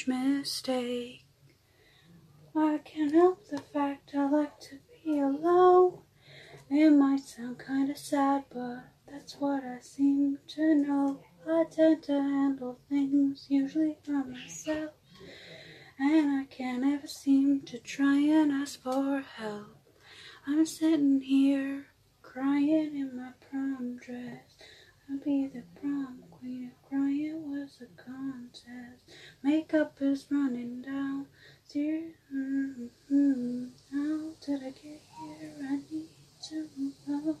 huge mistake? I can't help the fact I like to be alone. It might sound kinda sad, but that's what I seem to know. I tend to handle things usually by myself. And I can't ever seem to try and ask for help. I'm sitting here crying in my prom dress. I'll be the prom queen. If crying was a contest, makeup is running down. Dear, how did I get here? I need to know.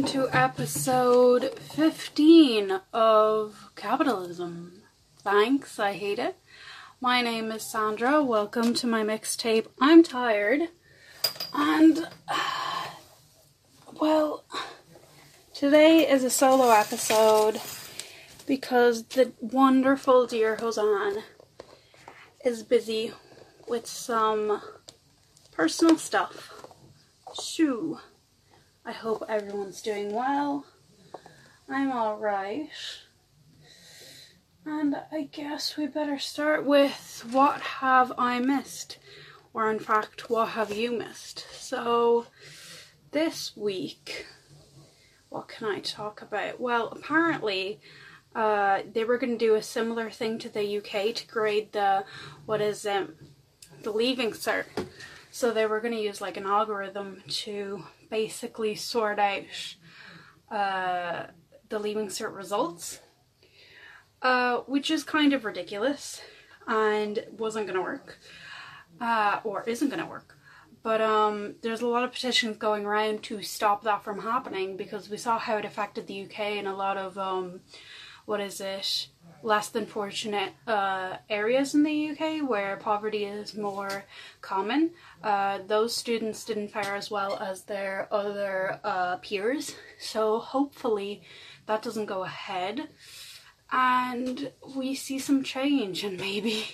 Welcome to episode 15 of Capitalism. Thanks, I hate it. My name is Sandra. Welcome to my mixtape. I'm tired. And, well, today is a solo episode because the wonderful dear Hosan is busy with some personal stuff. Shoo. I hope everyone's doing well. I'm alright. And I guess we better start with what have I missed? Or, in fact, what have you missed? So, this week, what can I talk about? Well, apparently, uh, they were going to do a similar thing to the UK to grade the, what is it, the leaving cert. So they were going to use like an algorithm to basically sort out uh, the leaving cert results, uh, which is kind of ridiculous and wasn't going to work, uh, or isn't going to work. But um, there's a lot of petitions going around to stop that from happening because we saw how it affected the UK and a lot of um, what is it less than fortunate uh, areas in the UK where poverty is more common. Uh, those students didn't fare as well as their other uh, peers, so hopefully that doesn't go ahead. And we see some change, and maybe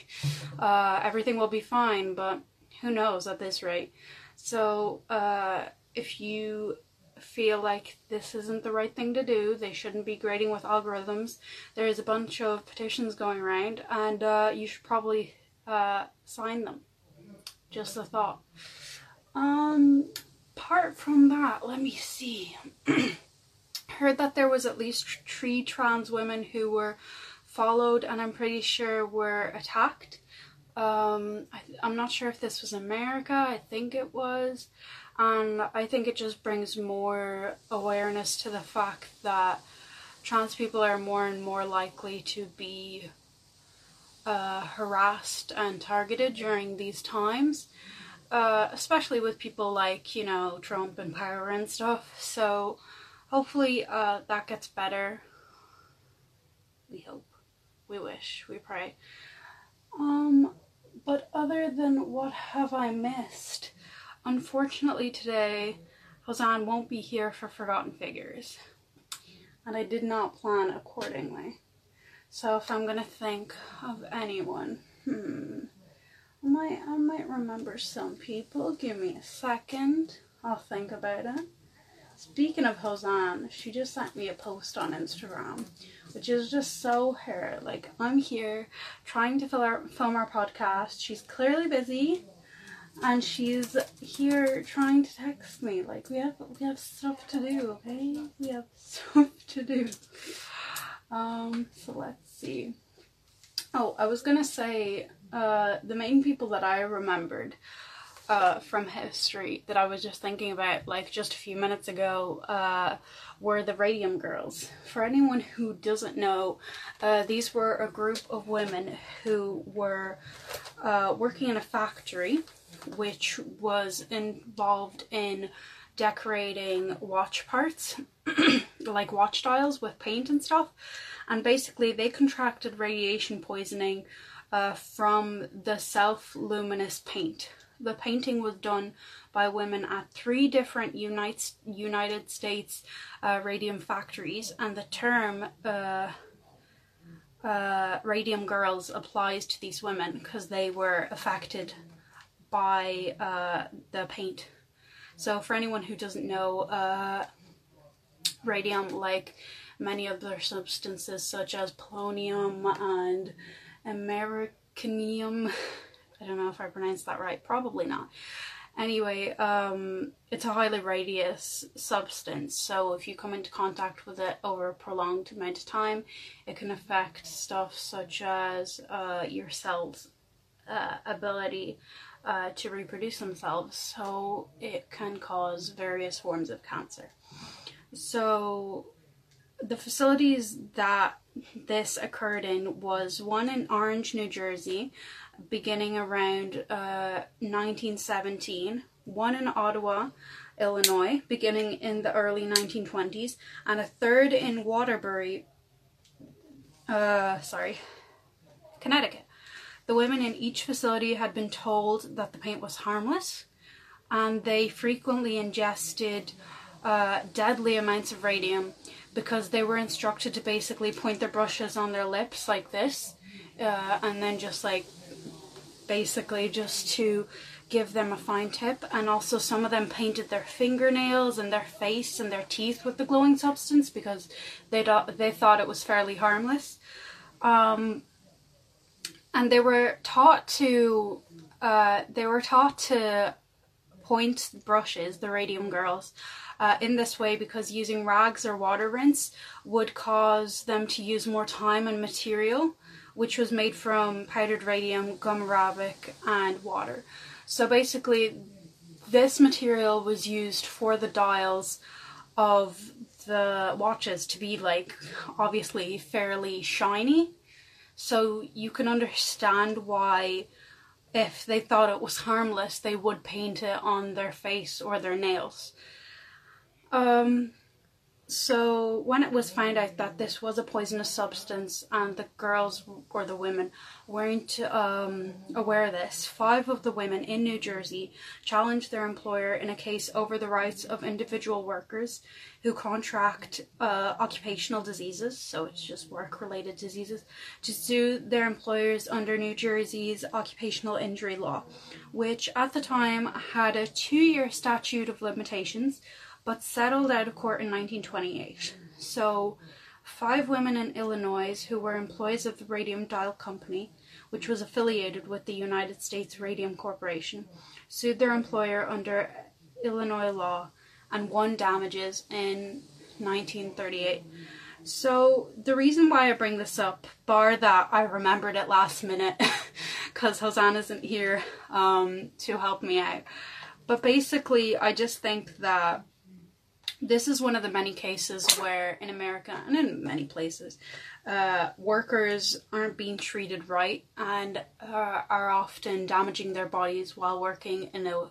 uh, everything will be fine, but who knows at this rate. So, uh, if you feel like this isn't the right thing to do, they shouldn't be grading with algorithms, there is a bunch of petitions going around, and uh, you should probably uh, sign them. Just a thought. Um, apart from that, let me see. Heard that there was at least three trans women who were followed, and I'm pretty sure were attacked. Um, I, I'm not sure if this was America. I think it was and I think it just brings more awareness to the fact that trans people are more and more likely to be uh, harassed and targeted during these times, uh, especially with people like, you know, Trump and power and stuff. So hopefully uh, that gets better. We hope. We wish. We pray. Um, but other than what have I missed? Unfortunately today, Hosan won't be here for Forgotten Figures. And I did not plan accordingly. So if I'm gonna think of anyone, hmm, I might, I might remember some people. Give me a second. I'll think about it. Speaking of Hosan, she just sent me a post on Instagram, which is just so her. Like, I'm here trying to our, film our podcast. She's clearly busy and she's here trying to text me like we have we have stuff to do okay we have stuff to do um so let's see oh i was gonna say uh the main people that i remembered uh, from history that I was just thinking about like just a few minutes ago uh, were the Radium Girls. For anyone who doesn't know, uh, these were a group of women who were uh, working in a factory which was involved in decorating watch parts, like watch dials with paint and stuff. And basically, they contracted radiation poisoning uh, from the self luminous paint. The painting was done by women at three different United, United States uh, radium factories, and the term uh, uh, radium girls applies to these women because they were affected by uh, the paint. So, for anyone who doesn't know, uh, radium, like many other substances such as polonium and americanium, I don't know if I pronounced that right, probably not. Anyway, um, it's a highly radius substance, so if you come into contact with it over a prolonged amount of time, it can affect stuff such as uh, your cells' uh, ability uh, to reproduce themselves, so it can cause various forms of cancer. So, the facilities that this occurred in was one in Orange, New Jersey, beginning around uh, 1917, one in Ottawa, Illinois, beginning in the early 1920s, and a third in Waterbury, uh, sorry, Connecticut. The women in each facility had been told that the paint was harmless, and they frequently ingested uh, deadly amounts of radium because they were instructed to basically point their brushes on their lips like this, uh, and then just like basically just to give them a fine tip. And also, some of them painted their fingernails and their face and their teeth with the glowing substance because they they thought it was fairly harmless. Um, and they were taught to uh, they were taught to point brushes, the radium girls, uh, in this way because using rags or water rinse would cause them to use more time and material, which was made from powdered radium, gum arabic, and water. So basically, this material was used for the dials of the watches to be like obviously fairly shiny so you can understand why, if they thought it was harmless, they would paint it on their face or their nails. Um, so when it was found out that this was a poisonous substance and the girls or the women weren't um, aware of this, five of the women in New Jersey challenged their employer in a case over the rights of individual workers who contract uh, occupational diseases, so it's just work-related diseases, to sue their employers under New Jersey's occupational injury law, which at the time had a two-year statute of limitations but settled out of court in 1928. So, five women in Illinois who were employees of the Radium Dial Company, which was affiliated with the United States Radium Corporation, sued their employer under Illinois law and won damages in 1938. So, the reason why I bring this up, bar that I remembered it last minute, because Hosanna isn't here um, to help me out, but basically, I just think that this is one of the many cases where in America and in many places, uh, workers aren't being treated right and uh, are often damaging their bodies while working in a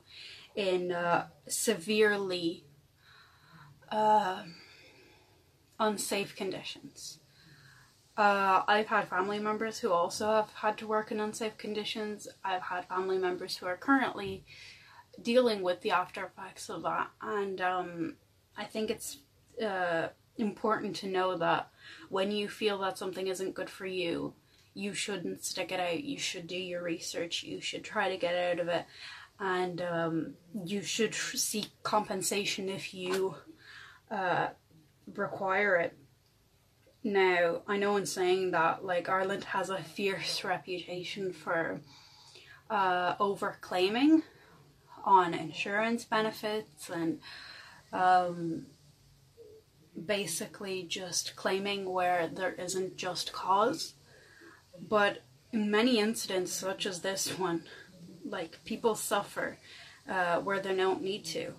in uh, severely uh, unsafe conditions. Uh, I've had family members who also have had to work in unsafe conditions. I've had family members who are currently dealing with the after effects of that, and um, I think it's uh, important to know that when you feel that something isn't good for you, you shouldn't stick it out. You should do your research. You should try to get out of it. And um, you should seek compensation if you uh, require it. Now, I know in saying that, like, Ireland has a fierce reputation for uh, over claiming on insurance benefits and um, basically just claiming where there isn't just cause. But in many incidents, such as this one, like people suffer uh, where they don't need to.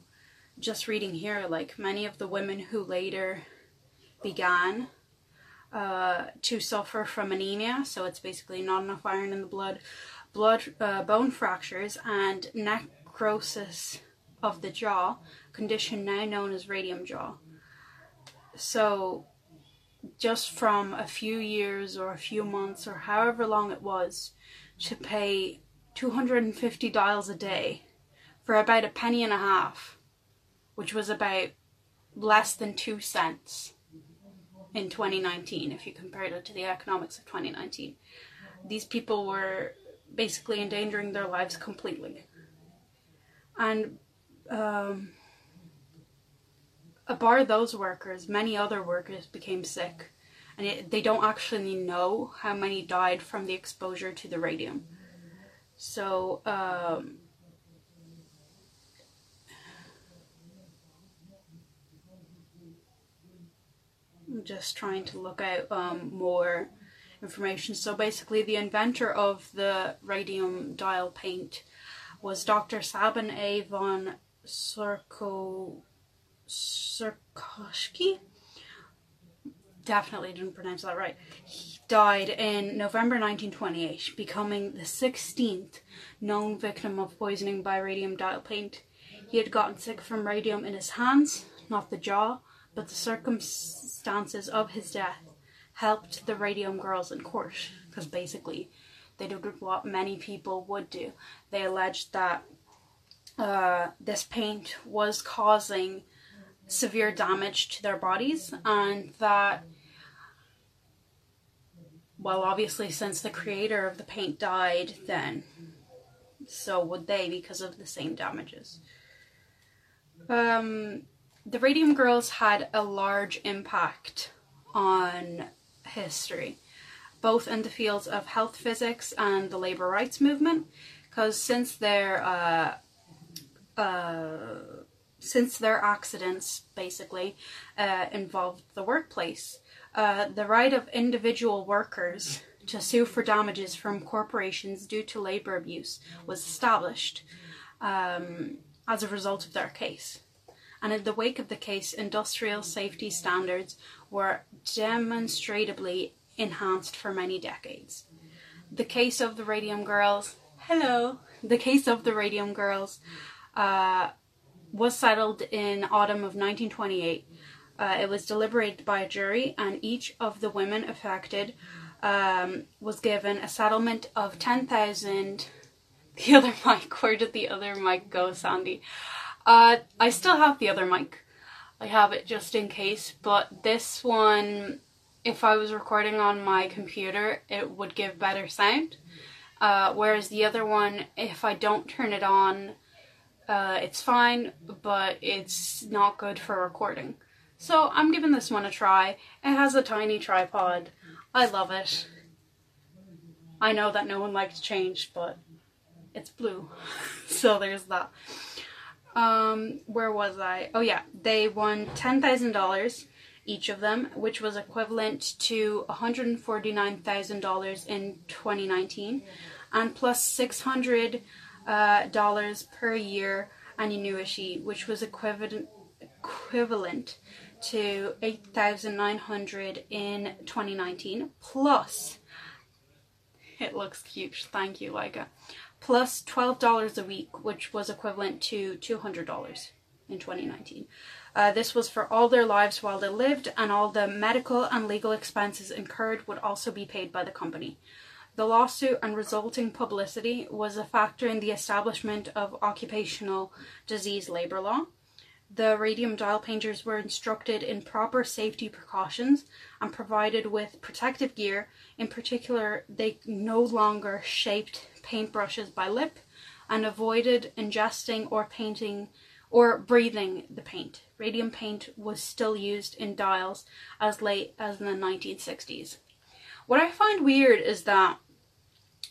Just reading here, like many of the women who later began uh, to suffer from anemia, so it's basically not enough iron in the blood, blood, uh, bone fractures, and necrosis of the jaw, condition now known as radium jaw. So, just from a few years or a few months or however long it was to pay 250 dials a day for about a penny and a half, which was about less than two cents in 2019 if you compared it to the economics of 2019. These people were basically endangering their lives completely. And um, bar those workers, many other workers became sick, and it, they don't actually know how many died from the exposure to the radium. So, um, I'm just trying to look out um, more information. So basically, the inventor of the radium dial paint was Dr. Sabin A. von Sarko Sarkoski. Definitely didn't pronounce that right. He died in November 1928, becoming the 16th known victim of poisoning by radium dial paint. He had gotten sick from radium in his hands, not the jaw, but the circumstances of his death helped the radium girls in court because basically they did what many people would do. They alleged that uh, this paint was causing severe damage to their bodies and that well obviously since the creator of the paint died then so would they because of the same damages. Um, the radium girls had a large impact on history both in the fields of health physics and the labor rights movement because since their uh, uh, since their accidents basically uh, involved the workplace, uh, the right of individual workers to sue for damages from corporations due to labor abuse was established um, as a result of their case. And in the wake of the case, industrial safety standards were demonstrably enhanced for many decades. The case of the Radium Girls, hello, the case of the Radium Girls uh, was settled in autumn of 1928. Uh, it was deliberated by a jury, and each of the women affected um, was given a settlement of 10,000. The other mic, where did the other mic go, Sandy? Uh, I still have the other mic. I have it just in case, but this one, if I was recording on my computer, it would give better sound. Uh, whereas the other one, if I don't turn it on, uh, it's fine, but it's not good for recording. So I'm giving this one a try. It has a tiny tripod. I love it. I know that no one likes change, but it's blue. so there's that. Um, where was I? Oh yeah, they won $10,000 each of them, which was equivalent to $149,000 in 2019, and plus 600 uh, dollars per year annuity, which was equivalent equivalent to 8,900 in 2019 plus it looks cute thank you Leica plus $12 a week which was equivalent to $200 in 2019 uh, this was for all their lives while they lived and all the medical and legal expenses incurred would also be paid by the company the lawsuit and resulting publicity was a factor in the establishment of occupational disease labor law. The radium dial painters were instructed in proper safety precautions and provided with protective gear. In particular, they no longer shaped paintbrushes by lip and avoided ingesting or painting or breathing the paint. Radium paint was still used in dials as late as the 1960s. What I find weird is that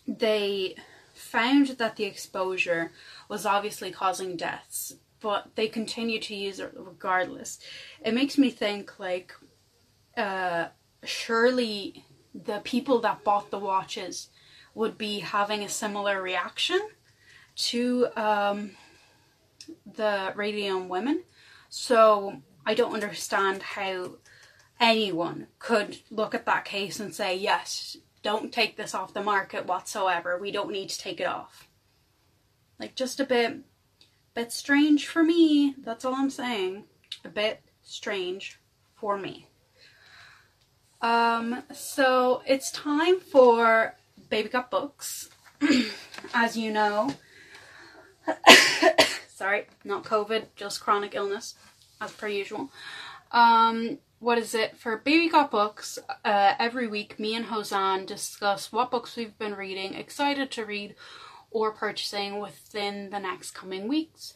they found that the exposure was obviously causing deaths, but they continued to use it regardless. It makes me think like uh, surely the people that bought the watches would be having a similar reaction to um, the radium women. So I don't understand how anyone could look at that case and say, yes, don't take this off the market whatsoever. We don't need to take it off. Like just a bit bit strange for me. That's all I'm saying. A bit strange for me. Um so it's time for Baby Got Books. As you know, sorry, not COVID, just chronic illness, as per usual. Um, what is it for Baby Got Books? Uh, every week, me and Hosan discuss what books we've been reading, excited to read, or purchasing within the next coming weeks.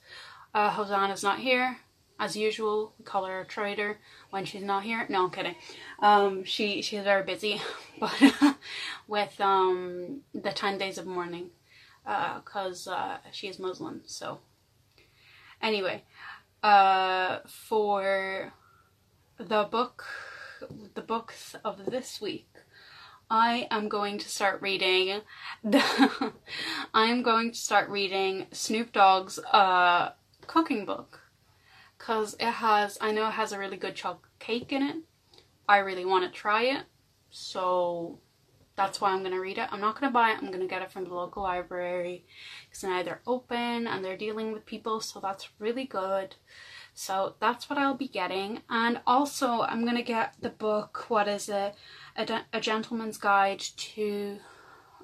Uh, Hosan is not here, as usual. We call her a trader when she's not here. No, I'm kidding. Um, she she's very busy, but with um the ten days of mourning, because uh, uh, she is Muslim. So anyway, uh, for the book, the books of this week. I am going to start reading the I'm going to start reading Snoop Dogg's uh cooking book cuz it has I know it has a really good chocolate cake in it. I really want to try it. So that's why I'm going to read it. I'm not going to buy it. I'm going to get it from the local library because now they're open and they're dealing with people, so that's really good. So that's what I'll be getting. And also, I'm going to get the book, what is it? A, a Gentleman's Guide to.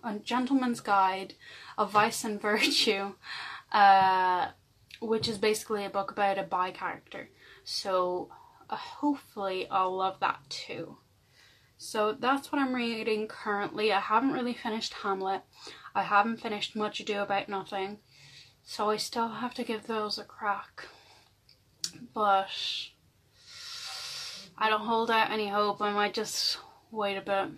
A Gentleman's Guide of Vice and Virtue, uh, which is basically a book about a bi character. So uh, hopefully, I'll love that too. So that's what I'm reading currently. I haven't really finished Hamlet. I haven't finished Much Ado About Nothing. So I still have to give those a crack but I don't hold out any hope. I might just wait a bit.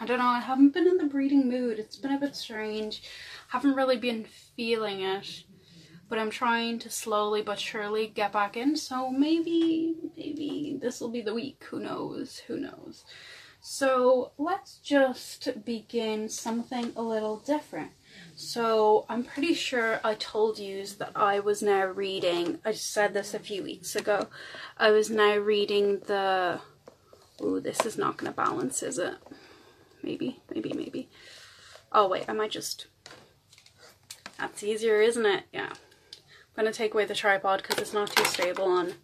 I don't know, I haven't been in the reading mood. It's been a bit strange. Haven't really been feeling it. But I'm trying to slowly but surely get back in, so maybe, maybe this will be the week. Who knows? Who knows? So let's just begin something a little different. So I'm pretty sure I told you that I was now reading, I said this a few weeks ago, I was now reading the, oh this is not going to balance is it? Maybe, maybe, maybe. Oh wait, I might just, that's easier isn't it? Yeah. I'm going to take away the tripod because it's not too stable on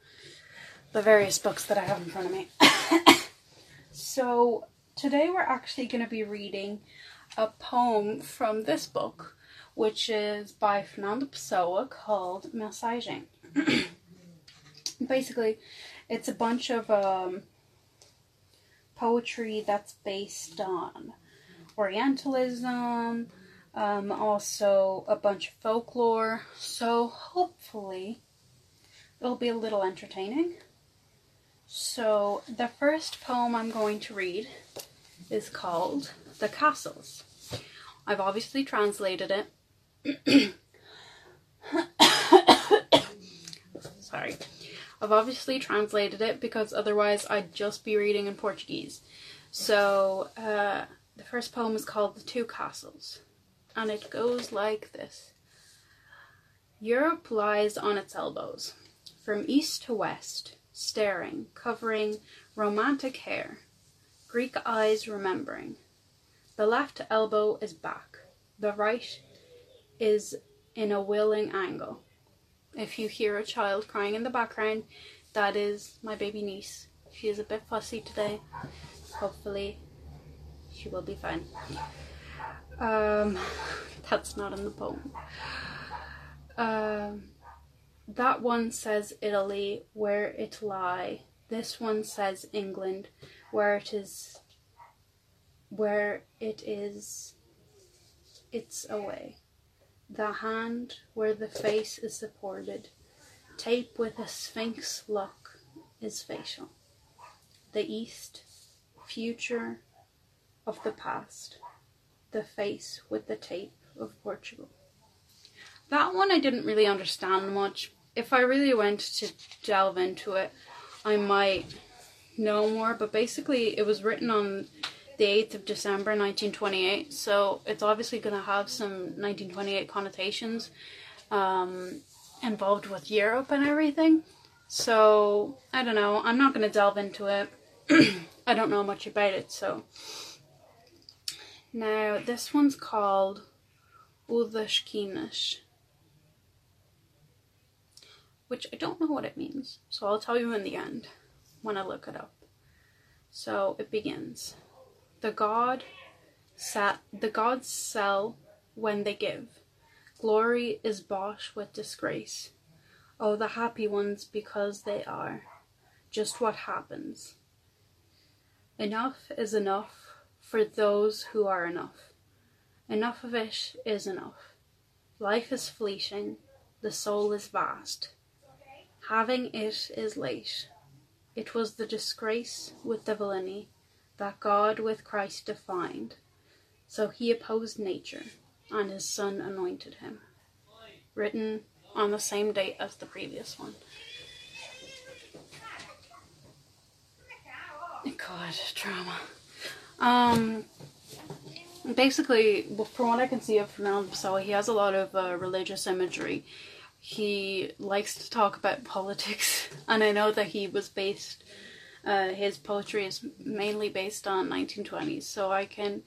the various books that I have in front of me. so today we're actually going to be reading a poem from this book, which is by Fernando Pessoa called Mensagem. Basically, it's a bunch of um, poetry that's based on Orientalism, um, also a bunch of folklore. So hopefully, it'll be a little entertaining. So, the first poem I'm going to read is called the castles. I've obviously translated it. Sorry. I've obviously translated it because otherwise I'd just be reading in Portuguese. So, uh, the first poem is called The Two Castles, and it goes like this Europe lies on its elbows, from east to west, staring, covering romantic hair, Greek eyes remembering, the left elbow is back. The right is in a willing angle. If you hear a child crying in the background, that is my baby niece. She is a bit fussy today. Hopefully, she will be fine. Um, that's not in the poem. Um, that one says Italy, where it lie. This one says England, where it is where it is its away. The hand where the face is supported, tape with a sphinx look is facial. The east, future of the past, the face with the tape of Portugal. That one I didn't really understand much. If I really went to delve into it, I might know more, but basically it was written on the 8th of December 1928, so it's obviously going to have some 1928 connotations um, involved with Europe and everything. So, I don't know, I'm not going to delve into it. I don't know much about it, so Now, this one's called O das Quinas, which I don't know what it means, so I'll tell you in the end when I look it up. So it begins. The god sat the gods sell when they give. Glory is bosh with disgrace. Oh, the happy ones because they are just what happens. Enough is enough for those who are enough. Enough of it is enough. Life is fleeting, the soul is vast. Having it is late. It was the disgrace with the villainy that God with Christ defined. So he opposed nature, and his son anointed him. Written on the same date as the previous one. God, drama. Um, basically, from what I can see of Fernando Pessoa, he has a lot of uh, religious imagery. He likes to talk about politics, and I know that he was based. Uh, his poetry is mainly based on 1920s, so I can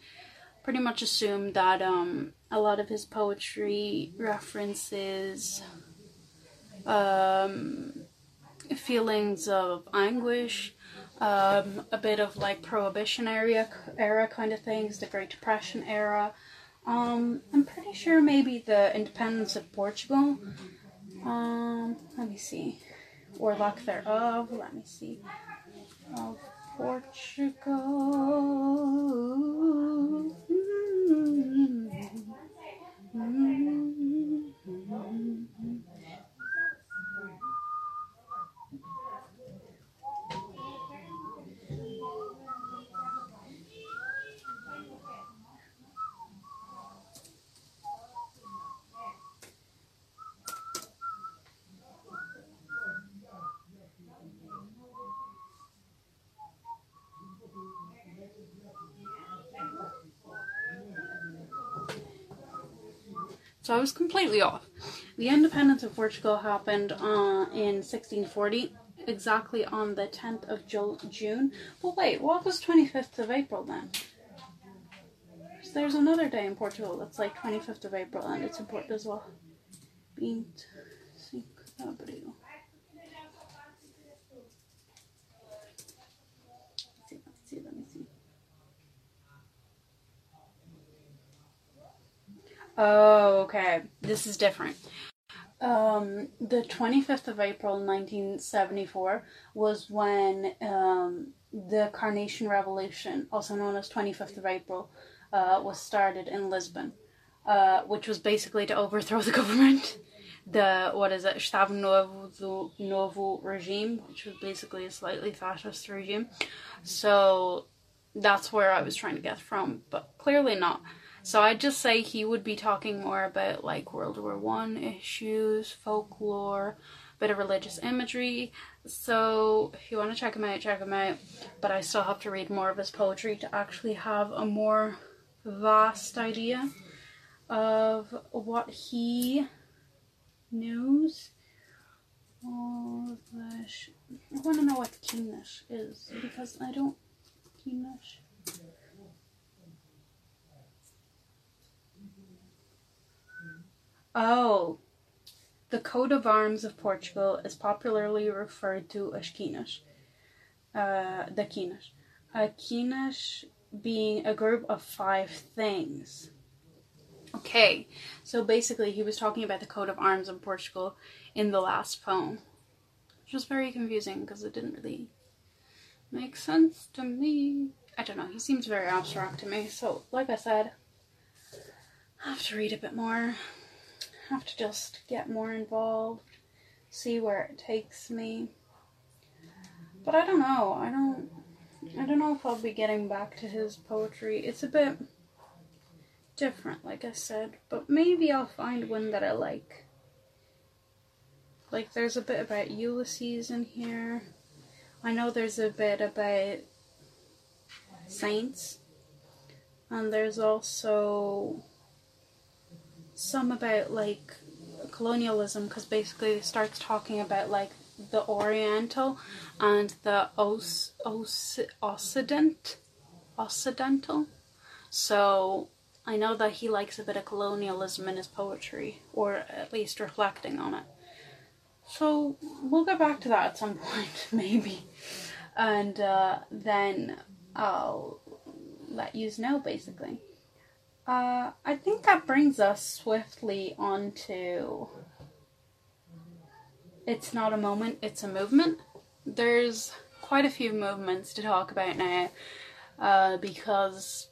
pretty much assume that um, a lot of his poetry references um, feelings of anguish, um, a bit of like prohibition area era kind of things, the Great Depression era. Um, I'm pretty sure maybe the independence of Portugal. Um, let me see, or lack thereof. Let me see. Of Portugal. So I was completely off. The independence of Portugal happened uh, in 1640, exactly on the 10th of June. But wait, what was 25th of April then? So there's another day in Portugal that's like 25th of April, and it's important as well. 25 Oh, okay. This is different. Um, the 25th of April 1974 was when um, the Carnation Revolution, also known as 25th of April, uh, was started in Lisbon, uh, which was basically to overthrow the government. The, what is it, Estado Novo do Novo regime, which was basically a slightly fascist regime. So that's where I was trying to get from, but clearly not. So I'd just say he would be talking more about like World War One issues, folklore, bit of religious imagery. So if you want to check him out, check him out. But I still have to read more of his poetry to actually have a more vast idea of what he knows. Oh, I want to know what quinas is because I don't keenness. Oh, the coat of arms of Portugal is popularly referred to as quinas. Uh, the quinas. A quinas being a group of five things. Okay, so basically he was talking about the coat of arms of Portugal in the last poem. Which was very confusing because it didn't really make sense to me. I don't know, he seems very abstract to me, so like I said, I have to read a bit more have to just get more involved, see where it takes me. But I don't know. I don't I don't know if I'll be getting back to his poetry. It's a bit different, like I said, but maybe I'll find one that I like. Like there's a bit about Ulysses in here. I know there's a bit about saints. And there's also some about like colonialism because basically it starts talking about like the Oriental and the Os, Occident, Occidental. So I know that he likes a bit of colonialism in his poetry, or at least reflecting on it. So we'll get back to that at some point, maybe. And uh, then I'll let you know, basically. Uh, I think that brings us swiftly onto It's Not a Moment, It's a Movement. There's quite a few movements to talk about now uh, because,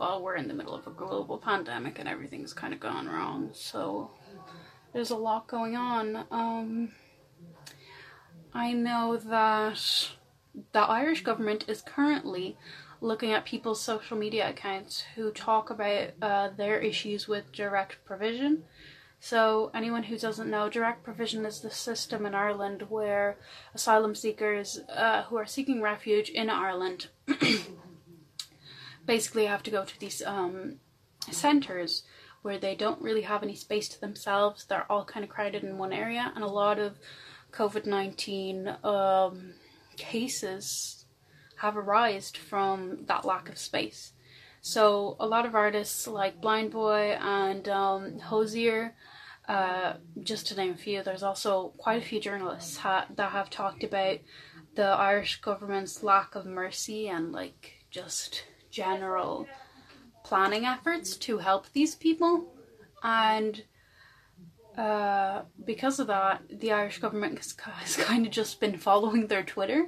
well, we're in the middle of a global pandemic and everything's kind of gone wrong. So there's a lot going on. Um, I know that the Irish government is currently looking at people's social media accounts who talk about uh, their issues with direct provision. So, anyone who doesn't know, direct provision is the system in Ireland where asylum seekers uh, who are seeking refuge in Ireland basically have to go to these um, centres where they don't really have any space to themselves. They're all kind of crowded in one area, and a lot of COVID 19 um, cases have arisen from that lack of space. So, a lot of artists like Blind Boy and um, Hozier, uh, just to name a few, there's also quite a few journalists ha- that have talked about the Irish government's lack of mercy and like just general planning efforts to help these people. And uh, because of that, the Irish government has, has kind of just been following their Twitter,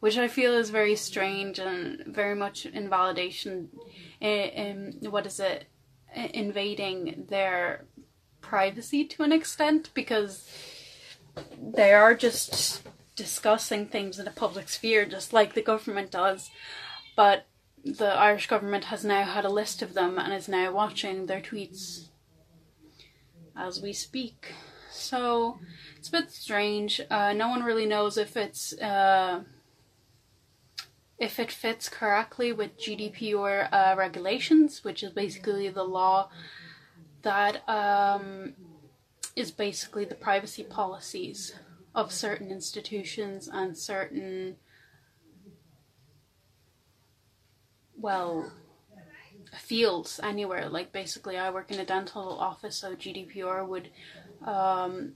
which I feel is very strange and very much invalidation. In, in what is it? Invading their privacy to an extent because they are just discussing things in a public sphere, just like the government does. But the Irish government has now had a list of them and is now watching their tweets as we speak. So it's a bit strange. Uh, no one really knows if it's uh, if it fits correctly with GDPR uh, regulations, which is basically the law that um, is basically the privacy policies of certain institutions and certain well fields anywhere. Like basically, I work in a dental office, so GDPR would um,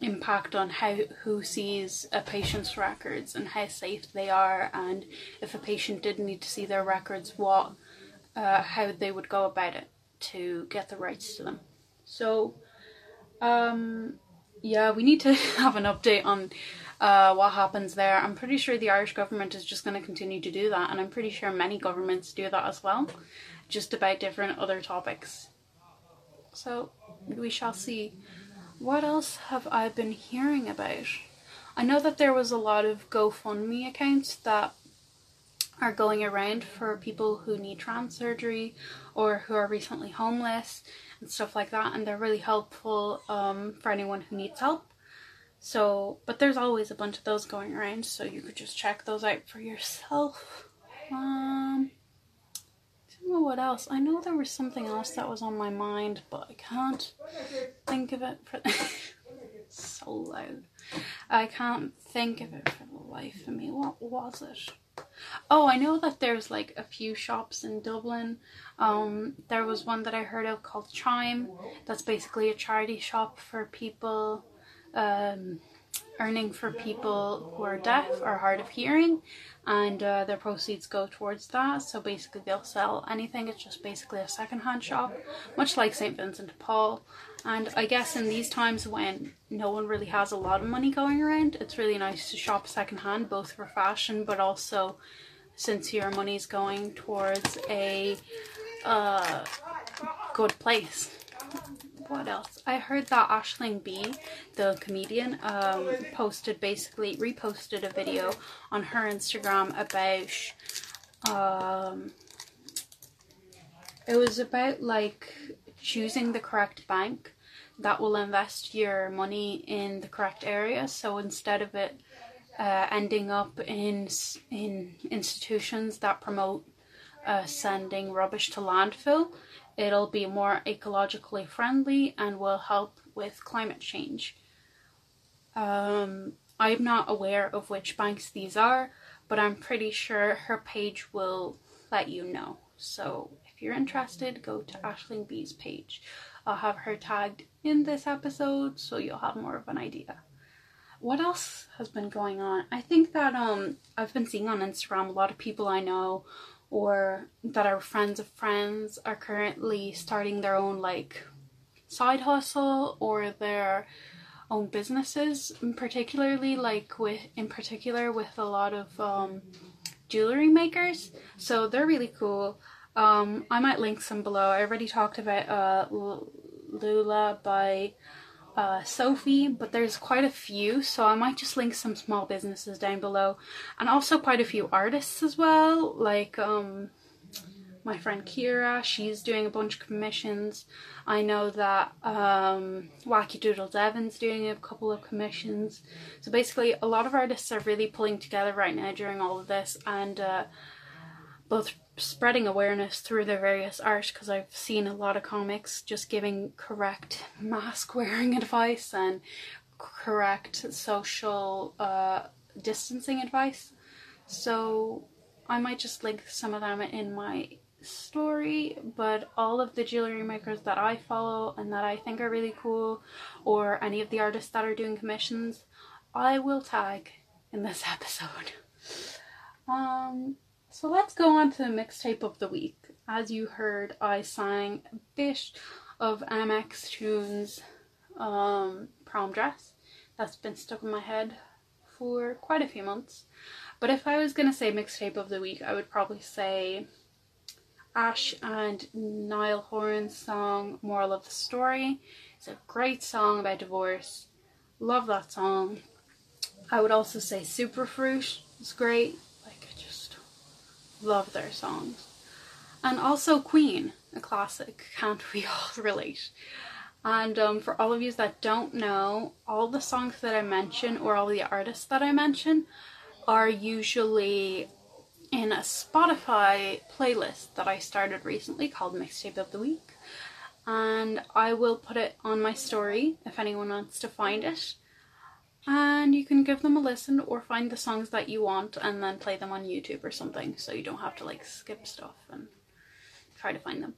impact on how who sees a patient's records and how safe they are, and if a patient did need to see their records, what uh, how they would go about it to get the rights to them. So, um, yeah, we need to have an update on uh, what happens there. I'm pretty sure the Irish government is just going to continue to do that, and I'm pretty sure many governments do that as well, just about different other topics. So we shall see. What else have I been hearing about? I know that there was a lot of GoFundMe accounts that are going around for people who need trans surgery or who are recently homeless and stuff like that, and they're really helpful um, for anyone who needs help. So, but there's always a bunch of those going around, so you could just check those out for yourself. Um, know what else. I know there was something else that was on my mind, but I can't think of it. For so loud. I can't think of it for the life of me. What was it? Oh, I know that there's like a few shops in Dublin. Um, there was one that I heard of called Chime. That's basically a charity shop for people um, earning for people who are deaf or hard of hearing, and uh, their proceeds go towards that. So basically, they'll sell anything. It's just basically a secondhand shop, much like St. Vincent de Paul. And I guess in these times when no one really has a lot of money going around, it's really nice to shop secondhand, both for fashion, but also since your money's going towards a uh, good place what else? I heard that Aisling Bea, the comedian, um, posted basically reposted a video on her Instagram about um, it was about like choosing the correct bank that will invest your money in the correct area. So instead of it uh, ending up in in institutions that promote uh, sending rubbish to landfill, It'll be more ecologically friendly and will help with climate change. Um, I'm not aware of which banks these are, but I'm pretty sure her page will let you know. So if you're interested, go to Aisling Bea's page. I'll have her tagged in this episode so you'll have more of an idea. What else has been going on? I think that um I've been seeing on Instagram a lot of people I know or that are friends of friends are currently starting their own like side hustle or their own businesses particularly like with in particular with a lot of um, jewelry makers. So they're really cool. Um, i might link some below. I already talked about uh, lula by uh, Sophie, but there's quite a few, so I might just link some small businesses down below, and also quite a few artists as well, like um, my friend Kira, she's doing a bunch of commissions. I know that um, Wacky Doodle Devon's doing a couple of commissions. So basically, a lot of artists are really pulling together right now during all of this, and uh, both spreading awareness through their various art because I've seen a lot of comics just giving correct mask wearing advice and correct social uh, distancing advice. So I might just link some of them in my story, but all of the jewelry makers that I follow and that I think are really cool, or any of the artists that are doing commissions, I will tag in this episode. Um, so let's go on to the mixtape of the week. As you heard, I sang a bit of mxmtoon's um, prom dress. That's been stuck in my head for quite a few months. But if I was gonna say mixtape of the week, I would probably say Ashe and Niall Horan's song Moral of the Story. It's a great song about divorce. Love that song. I would also say Superfruit is great love their songs. And also Queen, a classic, can't we all relate? And um, for all of you that don't know, all the songs that I mention or all the artists that I mention are usually in a Spotify playlist that I started recently called Mixtape of the Week. And I will put it on my story if anyone wants to find it and you can give them a listen or find the songs that you want and then play them on YouTube or something so you don't have to like skip stuff and try to find them.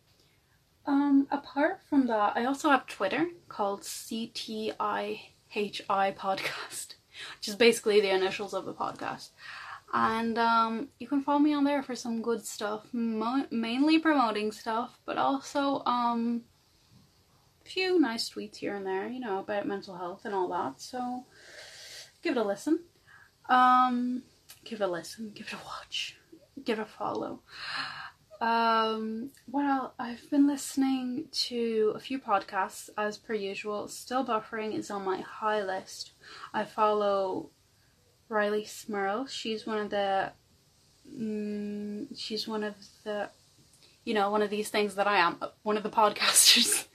Um, apart from that, I also have Twitter called CTIHI Podcast, which is basically the initials of the podcast. And um, you can follow me on there for some good stuff, mo- mainly promoting stuff, but also um, a few nice tweets here and there, you know, about mental health and all that. So give it a listen. Um, give it a listen, give it a watch, give it a follow. Um, well, I've been listening to a few podcasts as per usual. Still Buffering is on my high list. I follow Rileigh Smirl. She's one of the, mm, she's one of the, you know, one of these things that I am, one of the podcasters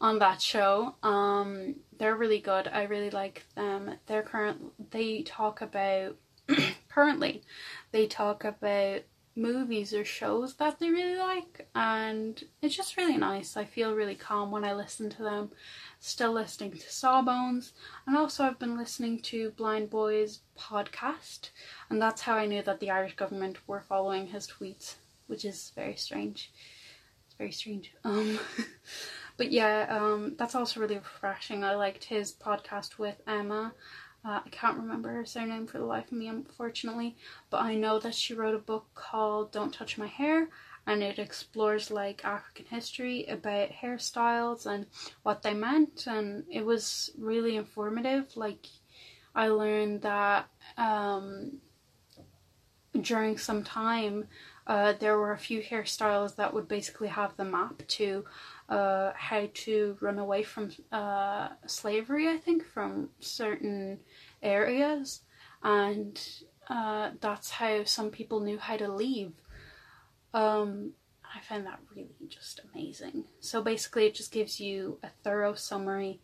on that show. Um, they're really good. I really like them. They're current. They talk about currently. They talk about movies or shows that they really like, and it's just really nice. I feel really calm when I listen to them. Still listening to Sawbones, and also I've been listening to Blindboy's podcast, and that's how I knew that the Irish government were following his tweets, which is very strange. It's very strange. Um. but yeah, um, that's also really refreshing. I liked his podcast with Emma. Uh, I can't remember her surname for the life of me, unfortunately, but I know that she wrote a book called Don't Touch My Hair, and it explores like African history about hairstyles and what they meant, and it was really informative. Like, I learned that um, during some time, uh, there were a few hairstyles that would basically have the map to uh, how to run away from uh, slavery, I think, from certain areas. And uh, that's how some people knew how to leave. Um, I find that really just amazing. So basically, it just gives you a thorough summary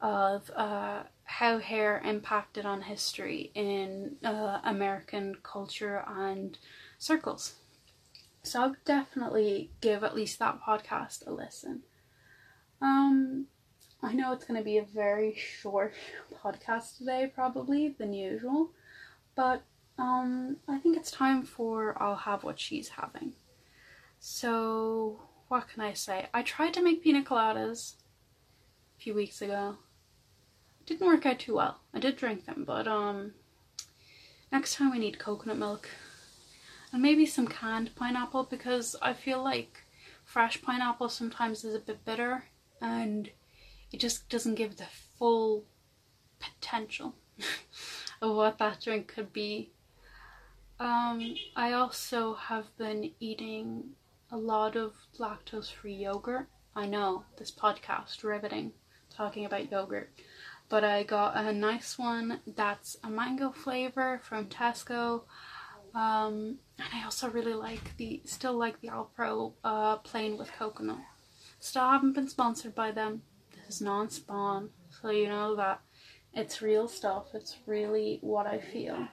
of uh, how hair impacted on history in uh, American culture and circles. So I'll definitely give at least that podcast a listen. Um, I know it's going to be a very short podcast today, probably than usual, but um, I think it's time for I'll have what she's having. So, what can I say? I tried to make pina coladas a few weeks ago. Didn't work out too well. I did drink them, but um next time we need coconut milk. And maybe some canned pineapple because I feel like fresh pineapple sometimes is a bit bitter and it just doesn't give the full potential of what that drink could be. Um, I also have been eating a lot of lactose free yogurt. I know this podcast riveting talking about yogurt, but I got a nice one that's a mango flavor from Tesco. Um, and I also really like the still like the Alpro uh, plain with coconut. Still haven't been sponsored by them. This is non-spawn, so you know that it's real stuff. It's really what I feel.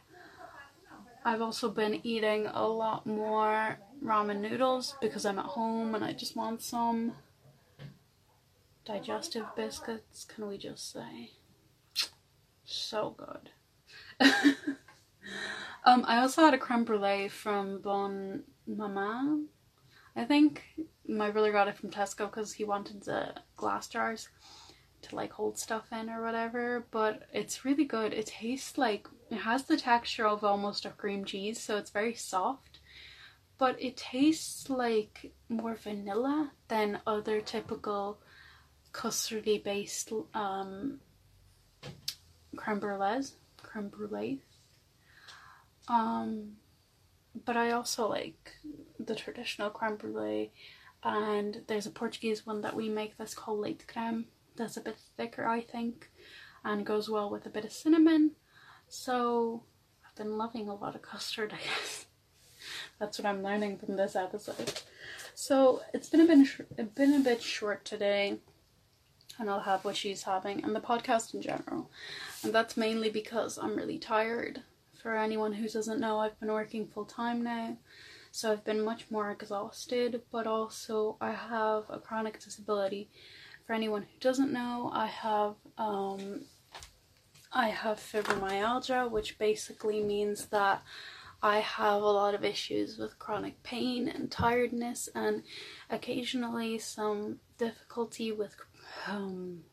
I've also been eating a lot more ramen noodles because I'm at home and I just want some digestive biscuits, can we just say? So good. um, I also had a creme brulee from Bonne Maman. I think my brother got it from Tesco because he wanted the glass jars to like hold stuff in or whatever, but it's really good. It tastes like it has the texture of almost a cream cheese, so it's very soft, but it tastes like more vanilla than other typical custardy based um creme brulees. Creme brulees. Um but I also like the traditional creme brulee and there's a Portuguese one that we make that's called leite creme that's a bit thicker I think and goes well with a bit of cinnamon so I've been loving a lot of custard I guess that's what I'm learning from this episode so it's been a bit been a bit short today and I'll have what she's having and the podcast in general. And that's mainly because I'm really tired. For anyone who doesn't know I've been working full time now so I've been much more exhausted but also I have a chronic disability. For anyone who doesn't know, I have um, I have fibromyalgia, which basically means that I have a lot of issues with chronic pain and tiredness, and occasionally some difficulty with um,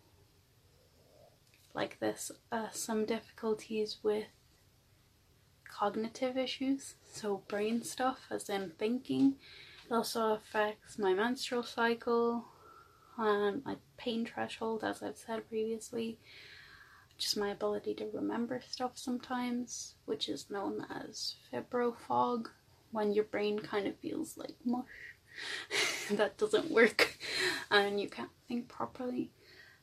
like this, uh, some difficulties with cognitive issues, so brain stuff, as in thinking. It also affects my menstrual cycle, um, my pain threshold, as I've said previously, just my ability to remember stuff sometimes, which is known as fibrofog, when your brain kind of feels like mush. that doesn't work and you can't think properly.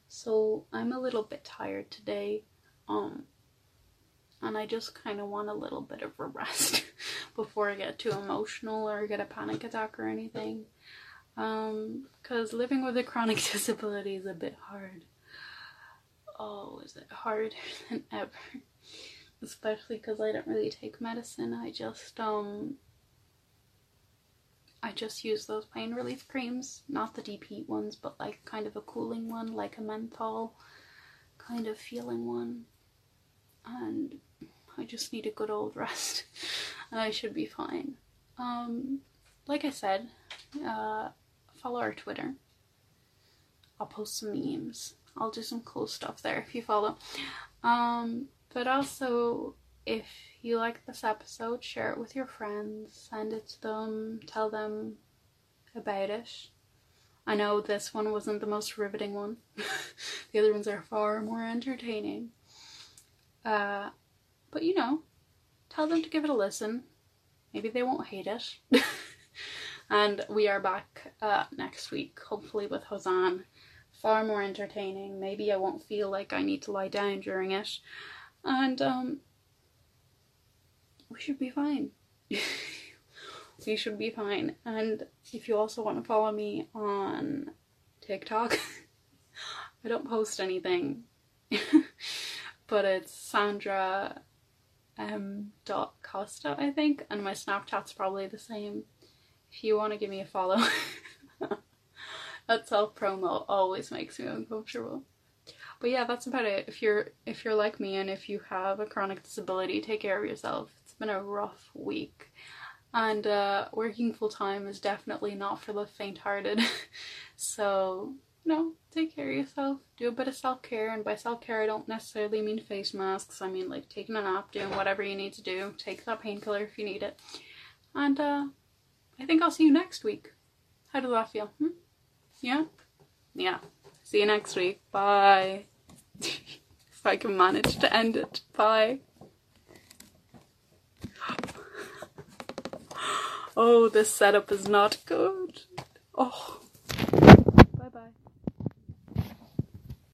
So I'm a little bit tired today. Um and I just kind of want a little bit of a rest before I get too emotional or get a panic attack or anything um because living with a chronic disability is a bit hard oh is it harder than ever especially because i don't really take medicine i just um i just use those pain relief creams not the deep heat ones but like kind of a cooling one like a menthol kind of feeling one and i just need a good old rest and i should be fine um like i said uh follow our Twitter. I'll post some memes. I'll do some cool stuff there if you follow. Um, but also, if you like this episode, share it with your friends, send it to them, tell them about it. I know this one wasn't the most riveting one. the other ones are far more entertaining. Uh, but you know, tell them to give it a listen. Maybe they won't hate it. And we are back uh, next week, hopefully with Hosan. Far more entertaining. Maybe I won't feel like I need to lie down during it. And um, we should be fine. we should be fine. And if you also want to follow me on TikTok, I don't post anything, but it's Sandra M. Dot Costa, I think, and my Snapchat's probably the same if you want to give me a follow. that self promo always makes me uncomfortable. But yeah, that's about it. If you're if you're like me and if you have a chronic disability, take care of yourself. Been a rough week. and uh, working full time is definitely not for the faint hearted. so, no, take care of yourself, do a bit of self care, and by self care, I don't necessarily mean face masks, I mean like taking a nap, doing whatever you need to do, take that painkiller if you need it. And uh, I think I'll see you next week. How does that feel? Hmm? Yeah? Yeah. See you next week. Bye. if I can manage to end it. Bye. Oh, this setup is not good. Oh.